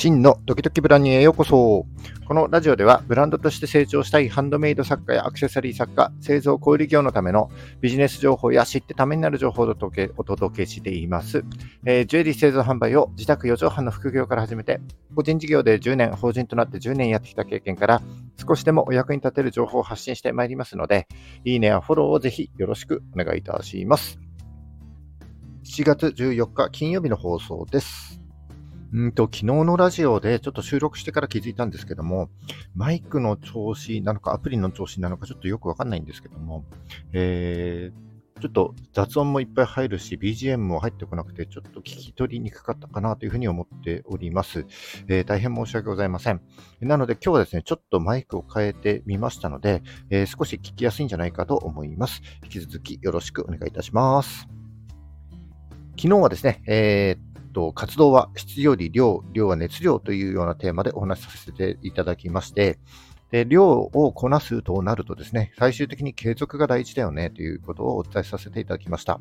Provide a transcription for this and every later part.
真のドキドキブランニュへようこそ。このラジオではブランドとして成長したいハンドメイド作家やアクセサリー作家、製造小売業のためのビジネス情報や知ってためになる情報をお届けしています、えー、ジュエリー製造販売を自宅4畳半の副業から始めて、個人事業で10年、法人となって10年やってきた経験から、少しでもお役に立てる情報を発信してまいりますので、いいねやフォローをぜひよろしくお願いいたします。7月14日金曜日の放送です。うんと、昨日のラジオでちょっと収録してから気づいたんですけども、マイクの調子なのか、アプリの調子なのか、ちょっとよくわかんないんですけども、えー、ちょっと雑音もいっぱい入るし、BGM も入ってこなくて、ちょっと聞き取りにくかったかなというふうに思っております。えー、大変申し訳ございません。なので今日はですね、ちょっとマイクを変えてみましたので、えー、少し聞きやすいんじゃないかと思います。引き続きよろしくお願いいたします。昨日はですね、えーと、活動は質より量、量は熱量というようなテーマでお話しさせていただきまして、で量をこなすとなるとですね、最終的に継続が大事だよねということをお伝えさせていただきました。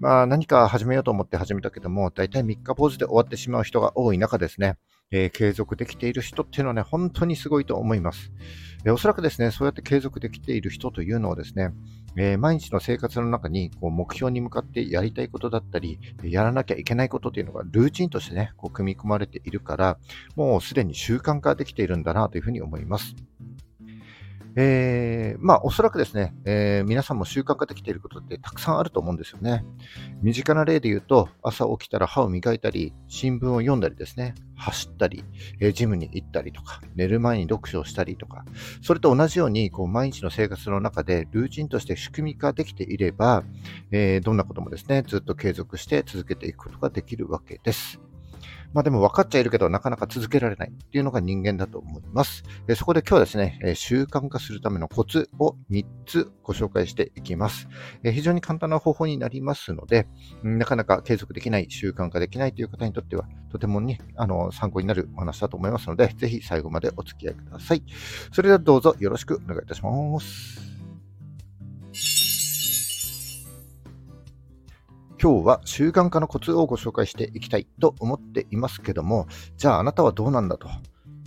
まあ、何か始めようと思って始めたけども、大体3日ポーズで終わってしまう人が多い中ですね、えー、継続できている人っていうのはね、本当にすごいと思います。えー、おそらくですね、そうやって継続できている人というのはですね、えー、毎日の生活の中にこう目標に向かってやりたいことだったり、やらなきゃいけないことというのがルーチンとしてね、こう組み込まれているから、もうすでに習慣化できているんだなというふうに思います。えー、まあ、おそらくですね、えー、皆さんも習慣化できていることってたくさんあると思うんですよね。身近な例で言うと、朝起きたら歯を磨いたり、新聞を読んだりですね、走ったり、えー、ジムに行ったりとか、寝る前に読書をしたりとか、それと同じように、こう、毎日の生活の中でルーチンとして仕組み化できていれば、えどんなこともですね、ずっと継続して続けていくことができるわけです。まあでも分かっちゃいるけど、なかなか続けられないっていうのが人間だと思います。そこで今日はですね、え習慣化するためのコツを3つご紹介していきます。え非常に簡単な方法になりますので、なかなか継続できない、習慣化できないという方にとっては、とてもね、あの、参考になるお話だと思いますので、ぜひ最後までお付き合いください。それではどうぞよろしくお願いいたします。今日は習慣化のコツをご紹介していきたいと思っていますけども、じゃああなたはどうなんだと。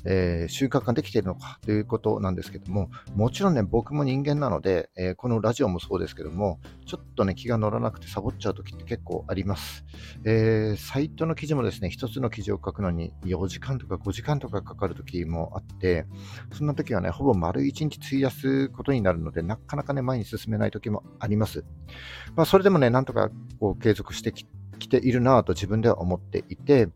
えー、習慣化できているのかということなんですけども、もちろんね、僕も人間なので、えー、このラジオもそうですけども、ちょっとね、気が乗らなくてサボっちゃう時って結構あります。えー、サイトの記事もですね、一つの記事を書くのに4時間とか5時間とかかかる時もあって、そんな時はね、ほぼ丸1日費やすことになるので、なかなかね、前に進めない時もあります。まあ、それでもね、なんとかこう継続してきているなぁと自分では思っていて、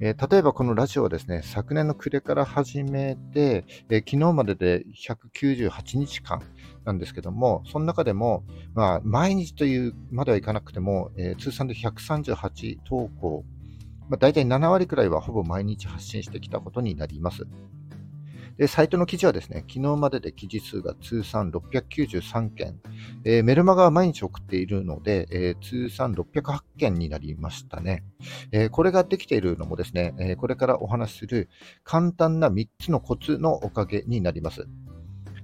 えー、例えばこのラジオはですね、昨年の暮れから始めて、えー、昨日までで198日間なんですけども、その中でも、まあ、毎日というまではいかなくても、えー、通算で138投稿、まあ、大体7割くらいはほぼ毎日発信してきたことになります。で、サイトの記事はですね、昨日までで記事数が通算693件、えー、メルマガは毎日送っているので、えー、通算608件になりましたね、えー、これができているのもですね、えこれからお話しする簡単な3つのコツのおかげになります。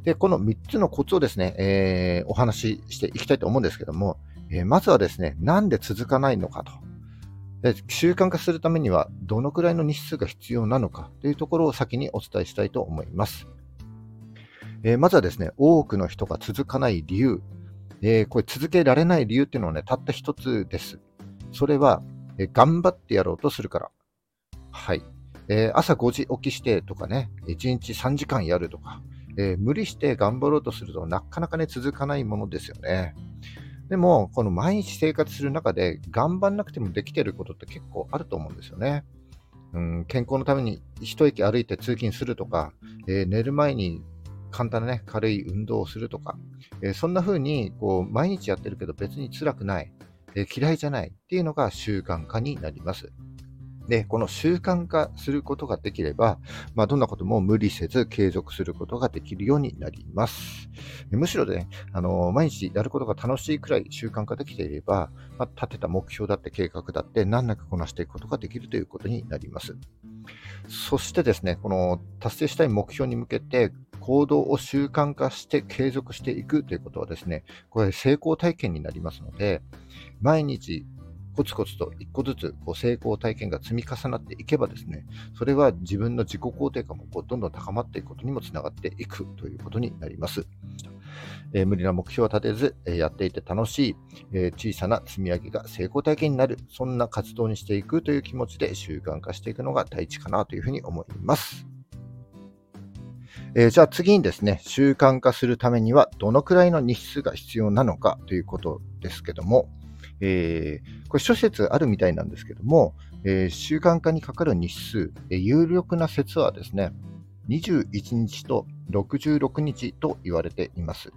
で、この3つのコツをですね、えお話ししていきたいと思うんですけども、えまずはですね、なんで続かないのかと。習慣化するためにはどのくらいの日数が必要なのかというところを先にお伝えしたいと思います。えー、まずはですね、多くの人が続かない理由、えー、これ続けられない理由っていうのはね、たった一つです。それは、えー、頑張ってやろうとするから。はい。え朝5時起きしてとかね、1日3時間やるとか、え無理して頑張ろうとするとなかなかね、続かないものですよね。でも、この毎日生活する中で頑張んなくてもできてることって結構あると思うんですよね。うん、健康のために一息歩いて通勤するとか、えー、寝る前に簡単なね、軽い運動をするとか、えー、そんな風にこう毎日やってるけど別に辛くない、えー、嫌いじゃないっていうのが習慣化になります。で、この習慣化することができれば、まあ、どんなことも無理せず継続することができるようになります。むしろね、あの毎日やることが楽しいくらい習慣化できていれば、まあ、立てた目標だって計画だって難なくこなしていくことができるということになります。そしてですね、この達成したい目標に向けて行動を習慣化して継続していくということはですね、これ成功体験になりますので、毎日コツコツと一個ずつこう成功体験が積み重なっていけばですね、それは自分の自己肯定感もこうどんどん高まっていくことにもつながっていくということになります。えー、無理な目標を立てず、えー、やっていて楽しい、えー、小さな積み上げが成功体験になる、そんな活動にしていくという気持ちで習慣化していくのが第一かなというふうに思います。えー、じゃあ次にですね、習慣化するためにはどのくらいの日数が必要なのかということですけども、えー、これ諸説あるみたいなんですけども、えー、習慣化にかかる日数、えー、有力な説はですね、21日と66日と言われています。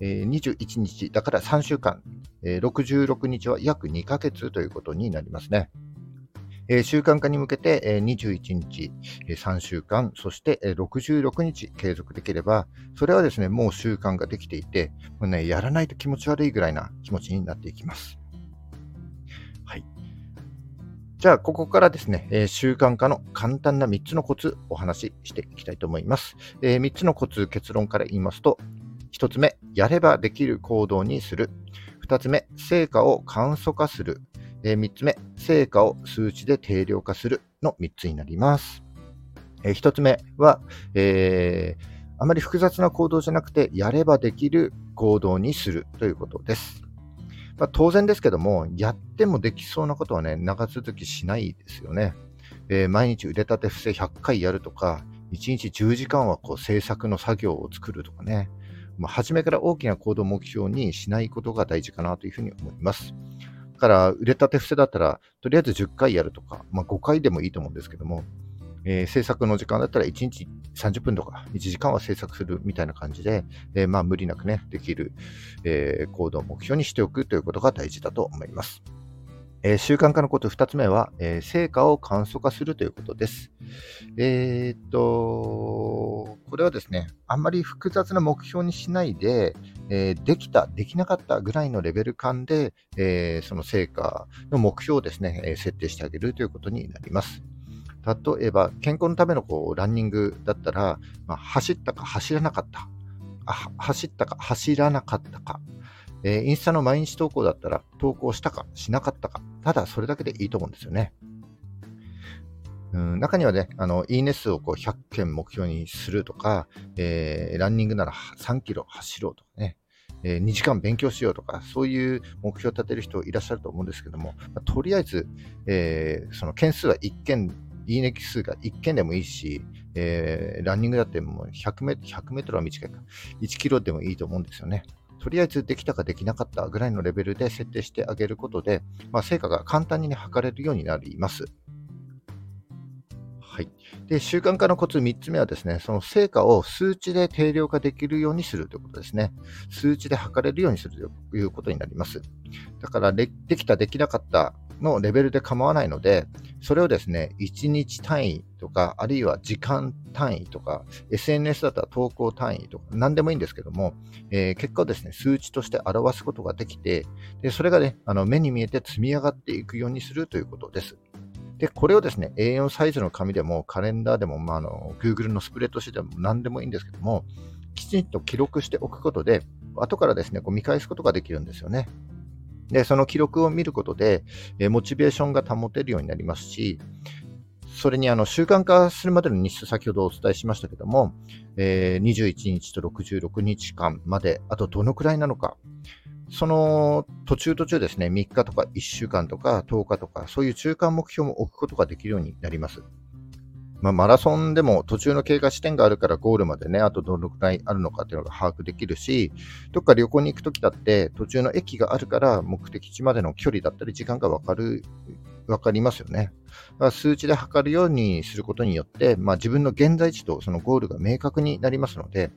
えー、21日、だから3週間、えー、66日は約2ヶ月ということになりますね。えー、習慣化に向けて、えー、21日、えー、3週間、そして、えー、66日継続できれば、それはですね、もう習慣ができていて、もうね、やらないと気持ち悪いぐらいな気持ちになっていきます。はい。じゃあ、ここからですね、えー、習慣化の簡単な3つのコツお話ししていきたいと思います。えー、3つのコツ、結論から言いますと、1つ目、やればできる行動にする。2つ目、成果を簡素化する。え、3つ目、成果を数値で定量化するの3つになります。え、1つ目は、えー、あまり複雑な行動じゃなくて、やればできる行動にするということです。まあ、当然ですけども、やってもできそうなことはね、長続きしないですよね。えー、毎日腕立て伏せ100回やるとか、1日10時間はこう制作の作業を作るとかね、まあ、初めから大きな行動目標にしないことが大事かなというふうに思います。から腕立て伏せだったら、とりあえず10回やるとか、まあ、5回でもいいと思うんですけども、えー、制作の時間だったら1日30分とか1時間は制作するみたいな感じで、えー、まあ無理なくね、できる、えー、行動を目標にしておくということが大事だと思います。えー、習慣化のこと2つ目は、えー、成果を簡素化するということです。えー、っと、これはですね、あんまり複雑な目標にしないで、えできた、できなかったぐらいのレベル感で、えその成果の目標をですね、え設定してあげるということになります。例えば、健康のためのこうランニングだったら、まあ、走ったか走らなかったあ、走ったか走らなかったか、えー、インスタの毎日投稿だったら投稿したかしなかったか、ただそれだけでいいと思うんですよね。うん、中にはね、あの、いいね数をこう100件目標にするとか、えー、ランニングなら3キロ走ろうとかね、えー、2時間勉強しようとか、そういう目標を立てる人いらっしゃると思うんですけども、まあ、とりあえず、えー、その件数は1件、いいね数が1件でもいいし、えー、ランニングだってもう100メ100メートルは短いか、1キロでもいいと思うんですよね。とりあえずできたかできなかったぐらいのレベルで設定してあげることで、まあ、成果が簡単に、ね、測れるようになります。はい。で、習慣化のコツ3つ目はですね、その成果を数値で定量化できるようにするということですね。数値で測れるようにするということになります。だからで、できた、できなかったのレベルで構わないので、それをですね、1日単位とか、あるいは時間単位とか、SNS だったら投稿単位とか、何でもいいんですけども、えー、結果をですね、数値として表すことができて、でそれがね、あの目に見えて積み上がっていくようにするということです。で、これをですね、A4 サイズの紙でも、カレンダーでも、まあ、あの Google のスプレッドシートでも何でもいいんですけども、きちんと記録しておくことで、後からですね、こう見返すことができるんですよね。で、その記録を見ることで、えモチベーションが保てるようになりますし、それにあの習慣化するまでの日数、先ほどお伝えしましたけども、えー、21日と66日間まで、あとどのくらいなのか、その途中途中ですね、3日とか1週間とか10日とか、そういう中間目標も置くことができるようになります。まあ、マラソンでも途中の経過地点があるからゴールまでね、あとどのくらいあるのかっていうのが把握できるし、どっか旅行に行くときだって途中の駅があるから目的地までの距離だったり時間がわかる、わかりますよね。だから数値で測るようにすることによって、まあ、自分の現在地とそのゴールが明確になりますので、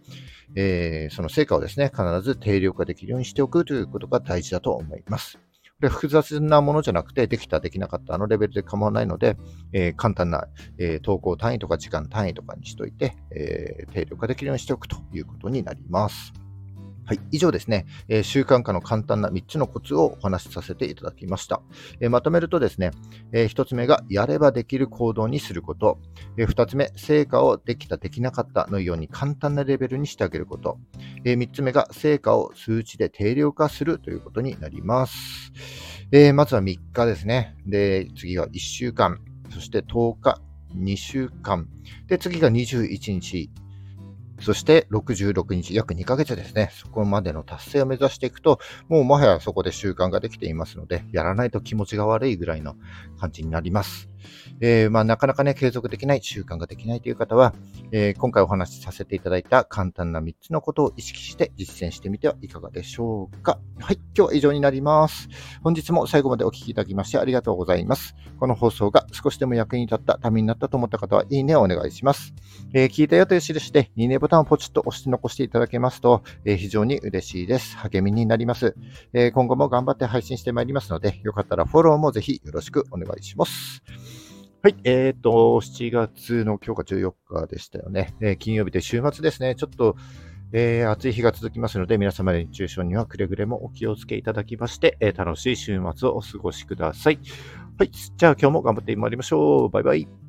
えー、その成果をですね、必ず定量化できるようにしておくということが大事だと思います。これ複雑なものじゃなくて、できた、できなかった、あのレベルで構わないので、えー、簡単な、えー、投稿単位とか時間単位とかにしといて、えー、定量化できるようにしておくということになります。はい、以上ですね、えー、習慣化の簡単な3つのコツをお話しさせていただきました。えー、まとめるとですね、えー、1つ目がやればできる行動にすること、え2つ目、成果をできた、できなかったのように簡単なレベルにしてあげること、え3つ目が成果を数値で定量化するということになります。え、まずは3日ですね。で、次が1週間、そして10日、2週間、で、次が21日、そして66日、約2ヶ月ですね。そこまでの達成を目指していくと、もうもはやそこで習慣ができていますので、やらないと気持ちが悪いぐらいの感じになります。えー、まあ、なかなかね、継続できない、習慣ができないという方は、えー、今回お話しさせていただいた簡単な3つのことを意識して実践してみてはいかがでしょうか。はい、今日は以上になります。本日も最後までお聴きいただきましてありがとうございます。この放送が少しでも役に立った、ためになったと思った方は、いいねをお願いします。えー、聞いたよという印で、いいねボタンをポチッと押して残していただけますと、えー、非常に嬉しいです。励みになります、えー、今後も頑張って配信してまいりますので、よかったらフォローもぜひよろしくお願いします。はい。えっ、ー、と、7月の今日が14日でしたよね。えー、金曜日で週末ですね。ちょっと、えー、暑い日が続きますので、皆様熱中症にはくれぐれもお気をつけいただきまして、えー、楽しい週末をお過ごしください。はい。じゃあ今日も頑張ってまいりましょう。バイバイ。